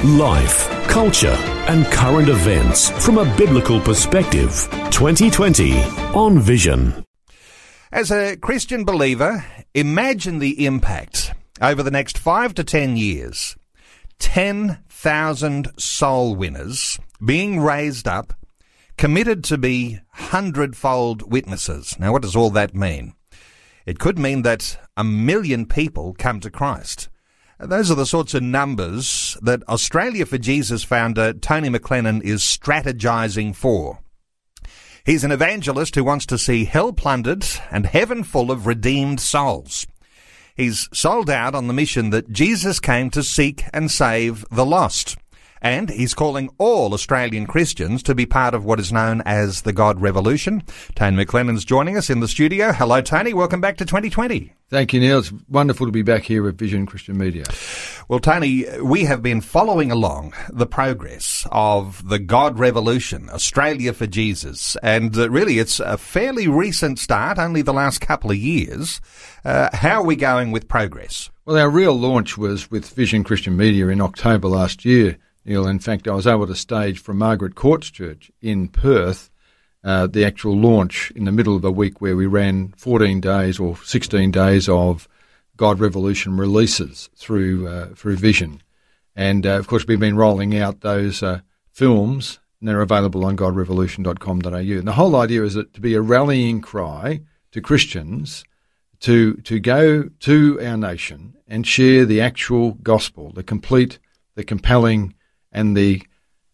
Life, culture, and current events from a biblical perspective. 2020 on Vision. As a Christian believer, imagine the impact over the next five to ten years. 10,000 soul winners being raised up, committed to be hundredfold witnesses. Now, what does all that mean? It could mean that a million people come to Christ. Those are the sorts of numbers that Australia for Jesus founder Tony McLennan is strategizing for. He's an evangelist who wants to see hell plundered and heaven full of redeemed souls. He's sold out on the mission that Jesus came to seek and save the lost. And he's calling all Australian Christians to be part of what is known as the God Revolution. Tony McLennan's joining us in the studio. Hello, Tony. Welcome back to 2020. Thank you, Neil. It's wonderful to be back here at Vision Christian Media. Well, Tony, we have been following along the progress of the God Revolution, Australia for Jesus. And uh, really, it's a fairly recent start, only the last couple of years. Uh, how are we going with progress? Well, our real launch was with Vision Christian Media in October last year. Neil, in fact, I was able to stage from Margaret Courts Church in Perth uh, the actual launch in the middle of a week where we ran 14 days or 16 days of God Revolution releases through uh, through Vision, and uh, of course we've been rolling out those uh, films. And they're available on godrevolution.com.au. And the whole idea is that to be a rallying cry to Christians to to go to our nation and share the actual gospel, the complete, the compelling, and the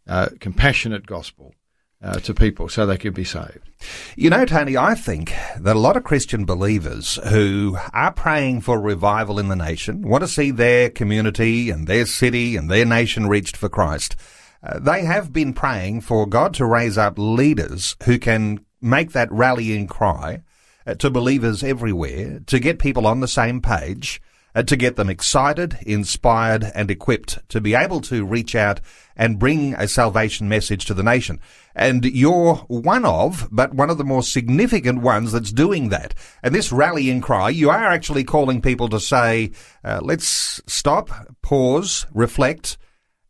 uh, compassionate gospel uh, to people so they could be saved. You know, Tony, I think that a lot of Christian believers who are praying for revival in the nation want to see their community and their city and their nation reached for Christ. Uh, they have been praying for God to raise up leaders who can make that rallying cry uh, to believers everywhere to get people on the same page to get them excited, inspired, and equipped to be able to reach out and bring a salvation message to the nation. And you're one of, but one of the more significant ones that's doing that. And this rallying cry, you are actually calling people to say, uh, let's stop, pause, reflect,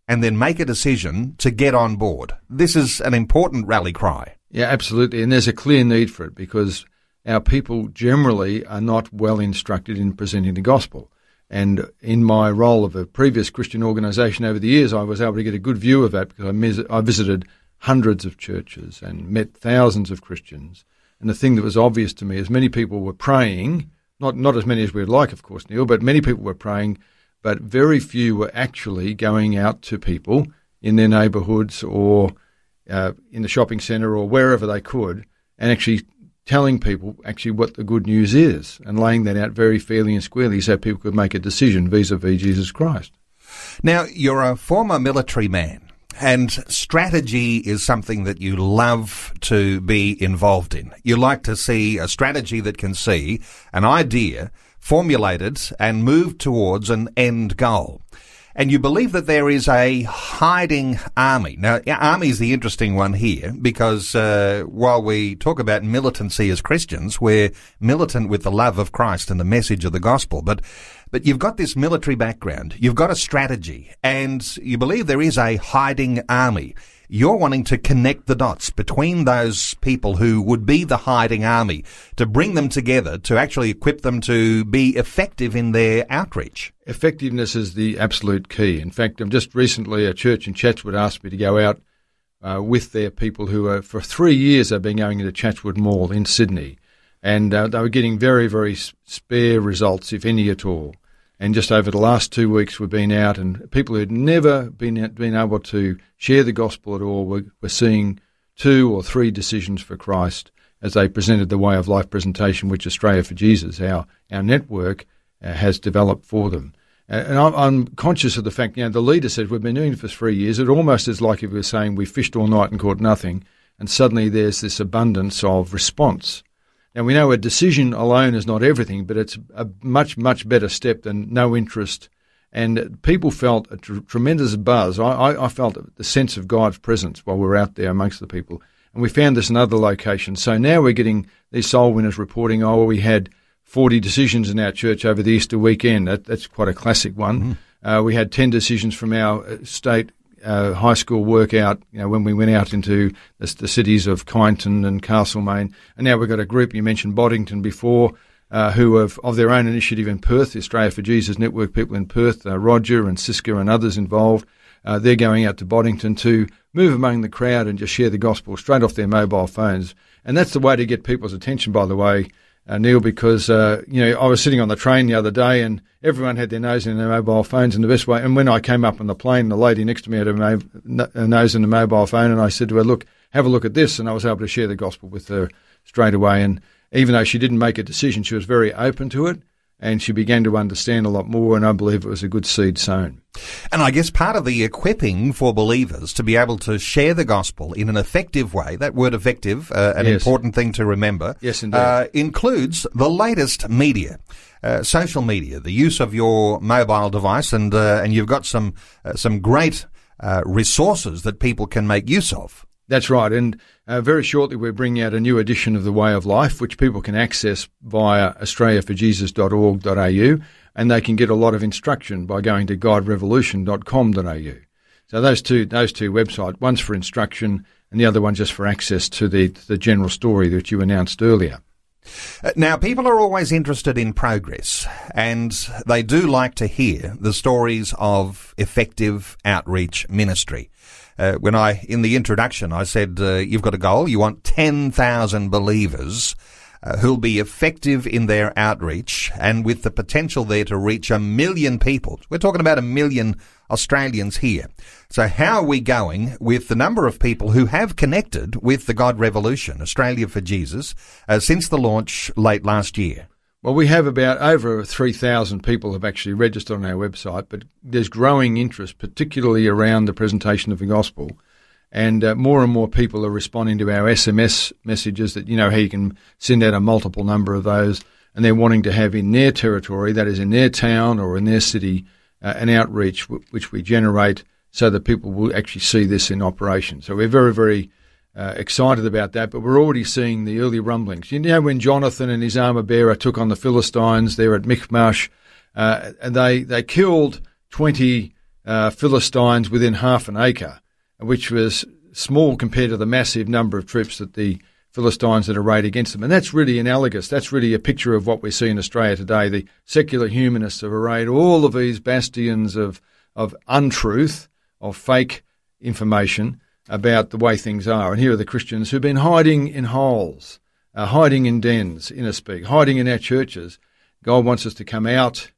and then make a decision to get on board. This is an important rally cry. Yeah, absolutely. And there's a clear need for it because our people generally are not well instructed in presenting the gospel. And in my role of a previous Christian organisation over the years, I was able to get a good view of that because I, mes- I visited hundreds of churches and met thousands of Christians. And the thing that was obvious to me is many people were praying, not, not as many as we'd like, of course, Neil, but many people were praying, but very few were actually going out to people in their neighbourhoods or uh, in the shopping centre or wherever they could and actually telling people actually what the good news is and laying that out very fairly and squarely so people could make a decision vis-a-vis Jesus Christ. Now, you're a former military man. And strategy is something that you love to be involved in. You like to see a strategy that can see an idea formulated and move towards an end goal and you believe that there is a hiding army. Now, army is the interesting one here because uh, while we talk about militancy as Christians, we're militant with the love of Christ and the message of the gospel. But but you've got this military background, you've got a strategy, and you believe there is a hiding army. You're wanting to connect the dots between those people who would be the hiding army to bring them together to actually equip them to be effective in their outreach. Effectiveness is the absolute key. In fact, just recently a church in Chatswood asked me to go out uh, with their people who are, for three years have been going into Chatswood Mall in Sydney. And uh, they were getting very, very spare results, if any at all. And just over the last two weeks, we've been out, and people who'd never been been able to share the gospel at all were, were seeing two or three decisions for Christ as they presented the way of life presentation, which Australia for Jesus, our our network, uh, has developed for them. Uh, and I'm, I'm, conscious of the fact, you know, the leader said we've been doing it for three years. It almost is like if we were saying we fished all night and caught nothing. and suddenly there's this abundance of response. Now we know a decision alone is not everything, but it's a much, much better step than no interest. And people felt a tr- tremendous buzz. I, I, felt the sense of God's presence while we were out there amongst the people. And we found this in other locations. So now we're getting these soul winners reporting, oh, well, we had 40 decisions in our church over the Easter weekend. That, that's quite a classic one. Mm-hmm. Uh, we had 10 decisions from our uh, state uh, high school workout, you know, when we went out into the, the, cities of Kyneton and Castlemaine. And now we've got a group, you mentioned Boddington before, uh, who have, of their own initiative in Perth, the Australia for Jesus Network people in Perth, uh, Roger and Siska and others involved. Uh, they're going out to Boddington to move among the crowd and just share the gospel straight off their mobile phones. And that's the way to get people's attention, by the way uh, Neil, because uh, you know I was sitting on the train the other day and everyone had their nose in their mobile phones in the best way. And when I came up on the plane, the lady next to me had a, a nose in a mobile phone, and I said to her, "Look, have a look at this," and I was able to share the gospel with her straight away. And even though she didn't make a decision, she was very open to it and she began to understand a lot more, and I believe it was a good seed sown. And I guess part of the equipping for believers to be able to share the gospel in an effective way, that word effective, uh, an yes. important thing to remember, yes, indeed. Uh, includes the latest media. Uh, social media, the use of your mobile device, and uh, and you've got some uh, some great uh, resources that people can make use of. That's right. And uh, very shortly, we're bringing out a new edition of The Way of Life, which people can access via australiaforjesus.org.au, and they can get a lot of instruction by going to godrevolution.com.au. So those two, those two websites, one's for instruction and the other one just for access to the, the general story that you announced earlier. Uh, now, people are always interested in progress, and they do like to hear the stories of effective outreach ministry. Uh, when I, in the introduction, I said, uh, you've got a goal. You want 10,000 believers who'll be effective in their outreach and with the potential there to reach a million people. We're talking about a million Australians here. So how are we going with the number of people who have connected with the God Revolution, Australia for Jesus, uh, since the launch late last year? Well, we have about over 3,000 people have actually registered on our website, but there's growing interest, particularly around the presentation of the gospel. And uh, more and more people are responding to our SMS messages that, you know, how you can send out a multiple number of those. And they're wanting to have in their territory, that is in their town or in their city, uh, an outreach w- which we generate so that people will actually see this in operation. So we're very, very uh, excited about that, but we're already seeing the early rumblings. You know, when Jonathan and his armor bearer took on the Philistines there at Michmash, uh, and they, they killed 20 uh, Philistines within half an acre, which was small compared to the massive number of troops that the Philistines had arrayed against them. And that's really analogous. That's really a picture of what we see in Australia today. The secular humanists have arrayed all of these bastions of, of untruth, of fake information, about the way things are. And here are the Christians who've been hiding in holes, uh, hiding in dens, in a speak, hiding in our churches. God wants us to come out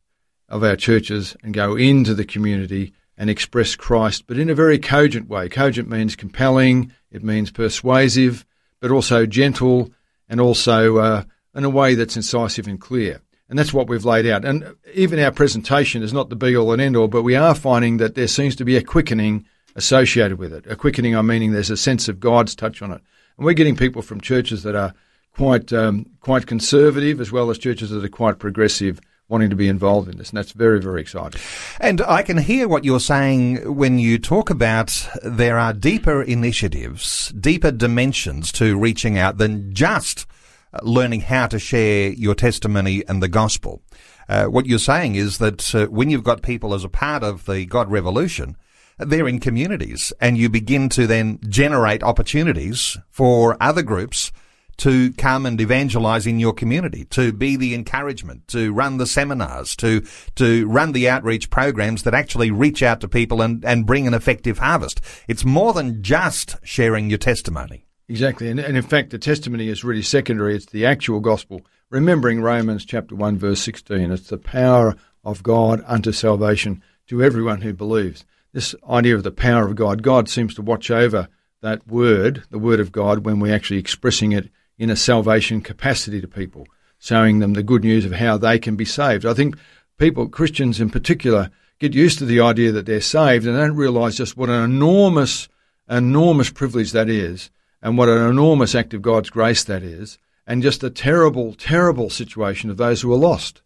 of our churches and go into the community and express Christ, but in a very cogent way. Cogent means compelling, it means persuasive, but also gentle and also uh, in a way that's incisive and clear. And that's what we've laid out. And even our presentation is not the be all and end all, but we are finding that there seems to be a quickening associated with it. A quickening, I'm meaning there's a sense of God's touch on it. And we're getting people from churches that are quite um, quite conservative as well as churches that are quite progressive wanting to be involved in this, and that's very, very exciting. And I can hear what you're saying when you talk about there are deeper initiatives, deeper dimensions to reaching out than just learning how to share your testimony and the gospel. Uh, what you're saying is that uh, when you've got people as a part of the God Revolution, they're in communities and you begin to then generate opportunities for other groups to come and evangelize in your community, to be the encouragement, to run the seminars, to, to run the outreach programs that actually reach out to people and, and bring an effective harvest. It's more than just sharing your testimony. Exactly. And, and in fact, the testimony is really secondary. It's the actual gospel. Remembering Romans chapter 1 verse 16, it's the power of God unto salvation to everyone who believes this idea of the power of God. God seems to watch over that word, the word of God, when we're actually expressing it in a salvation capacity to people, showing them the good news of how they can be saved. I think people, Christians in particular, get used to the idea that they're saved and don't realize just what an enormous, enormous privilege that is. and what an enormous act of God's grace that is, and just a terrible, terrible situation of those who are lost.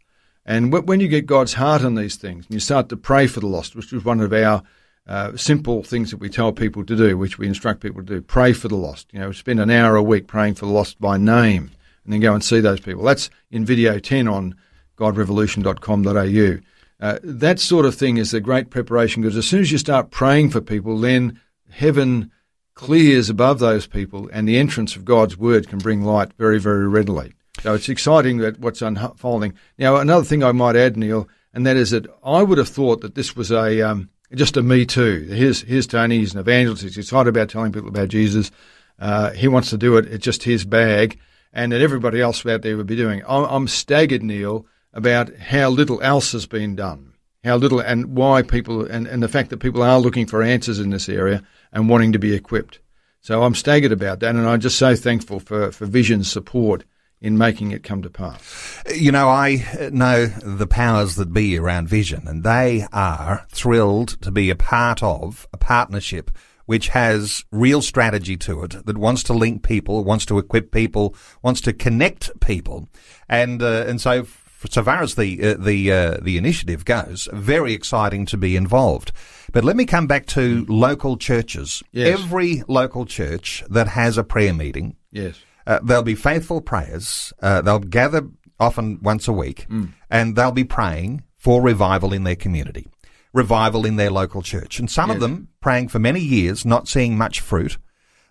And when you get God's heart on these things, and you start to pray for the lost, which was one of our uh, simple things that we tell people to do, which we instruct people to do, pray for the lost. You know, spend an hour a week praying for the lost by name, and then go and see those people. That's in video 10 on godrevolution.com.au. Uh, that sort of thing is a great preparation because as soon as you start praying for people, then heaven clears above those people and the entrance of God's word can bring light very, very readily. So it's exciting that what's unfolding. Now, another thing I might add, Neil, and that is that I would have thought that this was a um, just a me too. Here's, here's Tony, he's an evangelist, he's excited about telling people about Jesus. Uh, he wants to do it, it's just his bag, and that everybody else out there would be doing. I'm, I'm staggered, Neil, about how little else has been done, how little, and why people, and, and the fact that people are looking for answers in this area and wanting to be equipped. So I'm staggered about that, and I'm just so thankful for, for Vision's support in making it come to pass. You know, I know the powers that be around Vision, and they are thrilled to be a part of a partnership which has real strategy to it, that wants to link people, wants to equip people, wants to connect people, and uh, and so so far as the uh, the uh, the initiative goes, very exciting to be involved. But let me come back to local churches. Yes. Every local church that has a prayer meeting, Yes. Uh, there'll be faithful prayers. Uh, they'll gather often once a week, and they'll be praying for revival in their community, revival in their local church, and some of them praying for many years, not seeing much fruit,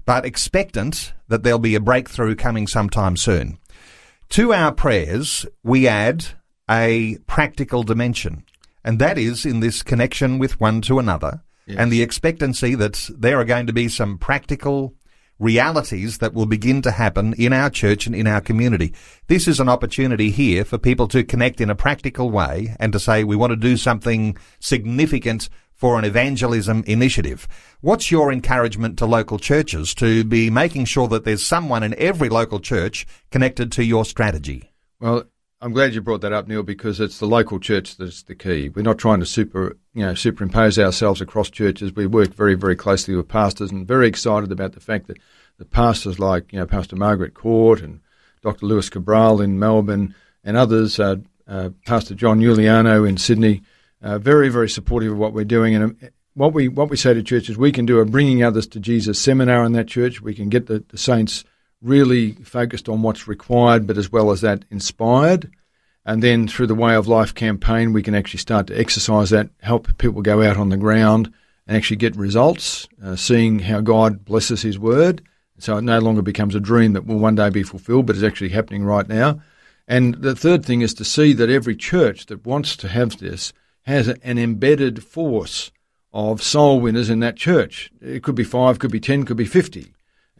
but expectant that there'll be a breakthrough coming sometime soon. To our prayers, we add a practical dimension, and that is in this connection with one to another, and the expectancy that there are going to be some practical realities that will begin to happen in our church and in our community. This is an opportunity here for people to connect in a practical way and to say we want to do something significant for an evangelism initiative. What's your encouragement to local churches to be making sure that there's someone in every local church connected to your strategy? Well, I'm glad you brought that up, Neil, because it's the local church that's the key. We're not trying to super, you know, superimpose ourselves across churches. We work very, very closely with pastors, and very excited about the fact that the pastors like, you know, Pastor Margaret Court and Dr. Lewis Cabral in Melbourne and others, uh, uh, Pastor John Giuliano in Sydney, uh, very, very supportive of what we're doing. And um, what we what we say to churches, we can do a bringing others to Jesus seminar in that church. We can get the, the saints really focused on what's required, but as well as that, inspired. And then through the Way of Life campaign, we can actually start to exercise that, help people go out on the ground and actually get results, uh, seeing how God blesses His Word. So it no longer becomes a dream that will one day be fulfilled, but is actually happening right now. And the third thing is to see that every church that wants to have this has an embedded force of soul winners in that church. It could be five, could be ten, could be fifty.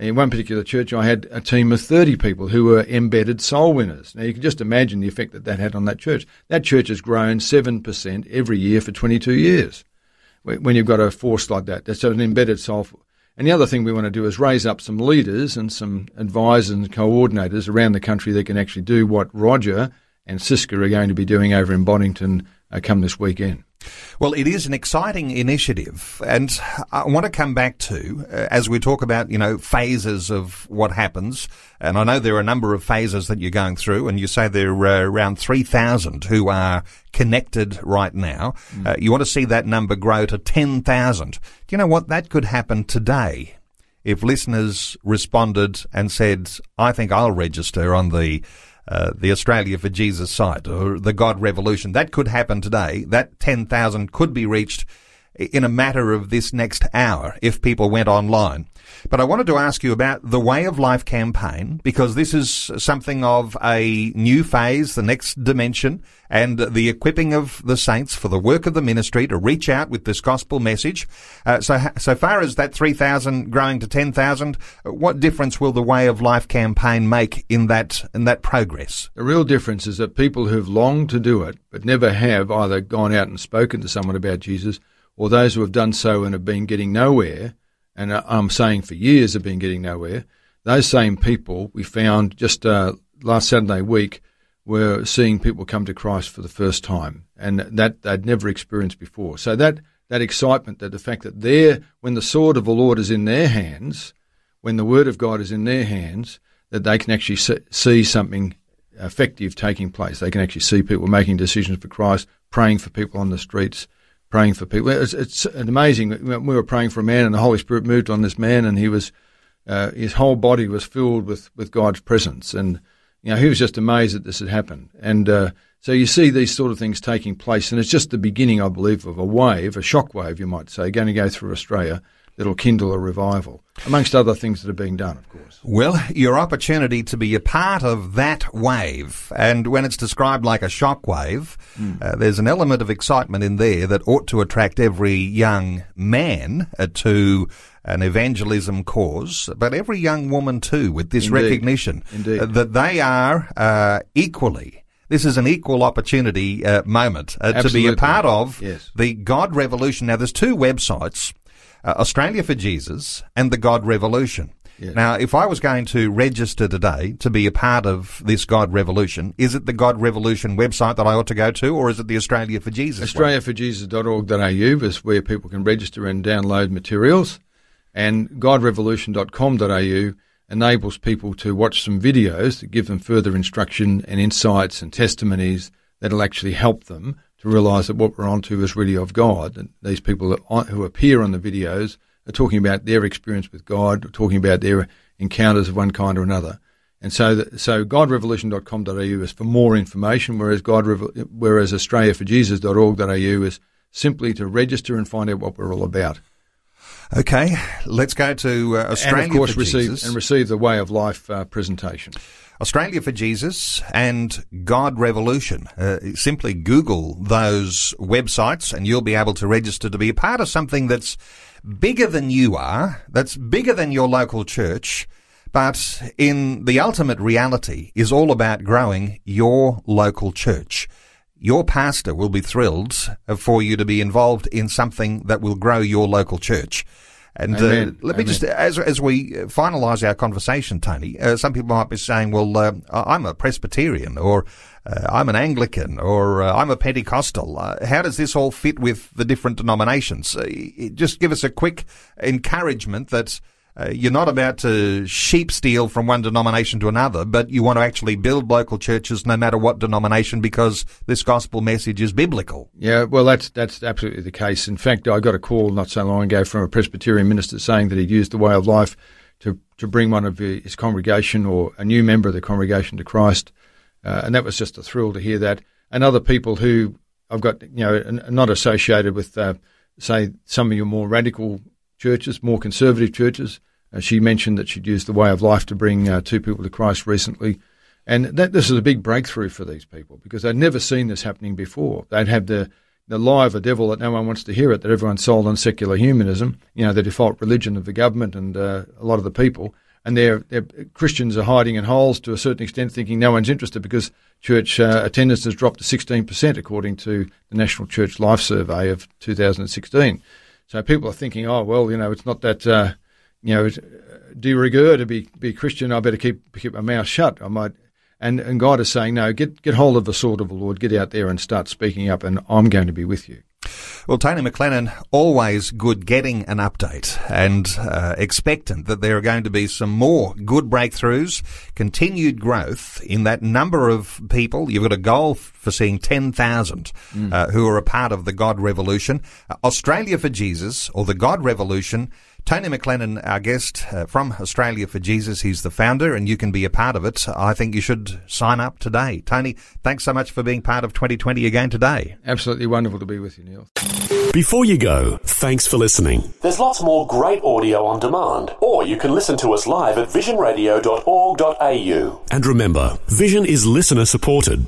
In one particular church, I had a team of 30 people who were embedded soul winners. Now, you can just imagine the effect that that had on that church. That church has grown 7% every year for 22 years. When you've got a force like that, that's an embedded soul. And the other thing we want to do is raise up some leaders and some advisors and coordinators around the country that can actually do what Roger and Siska are going to be doing over in Boddington uh, come this weekend. Well, it is an exciting initiative, and I want to come back to uh, as we talk about you know phases of what happens. And I know there are a number of phases that you're going through, and you say there are uh, around three thousand who are connected right now. Uh, you want to see that number grow to ten thousand. Do you know what that could happen today? If listeners responded and said, "I think I'll register on the." Uh, the Australia for Jesus site or the God Revolution. That could happen today. That 10,000 could be reached in a matter of this next hour if people went online. But I wanted to ask you about the Way of Life campaign because this is something of a new phase, the next dimension, and the equipping of the saints for the work of the ministry to reach out with this gospel message. Uh, so, so far as that 3,000 growing to 10,000, what difference will the Way of Life campaign make in that, in that progress? The real difference is that people who've longed to do it but never have either gone out and spoken to someone about Jesus or those who have done so and have been getting nowhere, and I'm saying for years have been getting nowhere, those same people we found just uh, last Saturday week were seeing people come to Christ for the first time, and that they'd never experienced before. So that that excitement, that the fact that they're when the sword of the Lord is in their hands, when the Word of God is in their hands, that they can actually see something effective taking place. They can actually see people making decisions for Christ, praying for people on the streets, praying for people. It's, it's amazing. We were praying for a man, and the Holy Spirit moved on this man, and he was uh, his whole body was filled with with God's presence, and you know he was just amazed that this had happened. And uh, so you see these sort of things taking place, and it's just the beginning, I believe, of a wave, a shock wave, you might say, going to go through Australia that'll kindle a revival, amongst other things that are being done, of course. Well, your opportunity to be a part of that wave, and when it's described like a shock wave, mm. uh, there's an element of excitement in there that ought to attract every young man uh, to an evangelism cause, but every young woman too, with this Indeed. recognition Indeed. Uh, that they are uh, equally this is an equal opportunity uh, moment uh, to be a part of yes. the God Revolution. Now, there's two websites uh, Australia for Jesus and the God Revolution. Now, if I was going to register today to be a part of this God Revolution, is it the God Revolution website that I ought to go to, or is it the Australia for Jesus? AustraliaForJesus.org.au is where people can register and download materials, and GodRevolution.com.au enables people to watch some videos that give them further instruction and insights and testimonies that'll actually help them to realise that what we're onto is really of God. And these people who appear on the videos are talking about their experience with God, talking about their encounters of one kind or another. And so, the, so godrevolution.com.au is for more information, whereas God, whereas australiaforjesus.org.au is simply to register and find out what we're all about. Okay, let's go to uh, Australia and of course for receive Jesus. and receive the Way of Life uh, presentation. Australia for Jesus and God Revolution. Uh, simply Google those websites and you'll be able to register to be a part of something that's bigger than you are, that's bigger than your local church, but in the ultimate reality is all about growing your local church. Your pastor will be thrilled for you to be involved in something that will grow your local church. And uh, let me Amen. just, as as we finalise our conversation, Tony, uh, some people might be saying, "Well, uh, I'm a Presbyterian, or uh, I'm an Anglican, or uh, I'm a Pentecostal. Uh, how does this all fit with the different denominations?" just give us a quick encouragement that uh, you're not about to sheep steal from one denomination to another, but you want to actually build local churches no matter what denomination because this gospel message is biblical. Yeah, well, that's that's absolutely the case. In fact, I got a call not so long ago from a Presbyterian minister saying that he'd used the way of life to to bring one of his congregation or a new member of the congregation to Christ, uh, and that was just a thrill to hear that. And other people who I've got, you know, not associated with, uh, say, some of your more radical churches, more conservative churches. Uh, she mentioned that she'd used the way of life to bring uh, two people to Christ recently. And that this is a big breakthrough for these people because they'd never seen this happening before. They'd have the, the lie of a devil that no one wants to hear it, that everyone's sold on secular humanism, you know, the default religion of the government and uh, a lot of the people. And their Christians are hiding in holes to a certain extent, thinking no one's interested because church uh, attendance has dropped to 16%, according to the National Church Life Survey of 2016. So people are thinking, oh well, you know, it's not that uh, you know de rigueur to be be Christian. I better keep keep my mouth shut. I might. And and God is saying, no, get get hold of the sword of the Lord. Get out there and start speaking up, and I'm going to be with you. Well, Tony McLennan, always good getting an update and uh, expectant that there are going to be some more good breakthroughs, continued growth in that number of people. You've got a goal for seeing 10,000 mm. uh, who are a part of the God Revolution. Uh, Australia for Jesus or the God Revolution Tony McLennan, our guest uh, from Australia for Jesus, he's the founder and you can be a part of it. I think you should sign up today. Tony, thanks so much for being part of 2020 again today. Absolutely wonderful to be with you, Neil. Before you go, thanks for listening. There's lots more great audio on demand, or you can listen to us live at visionradio.org.au. And remember, Vision is listener supported.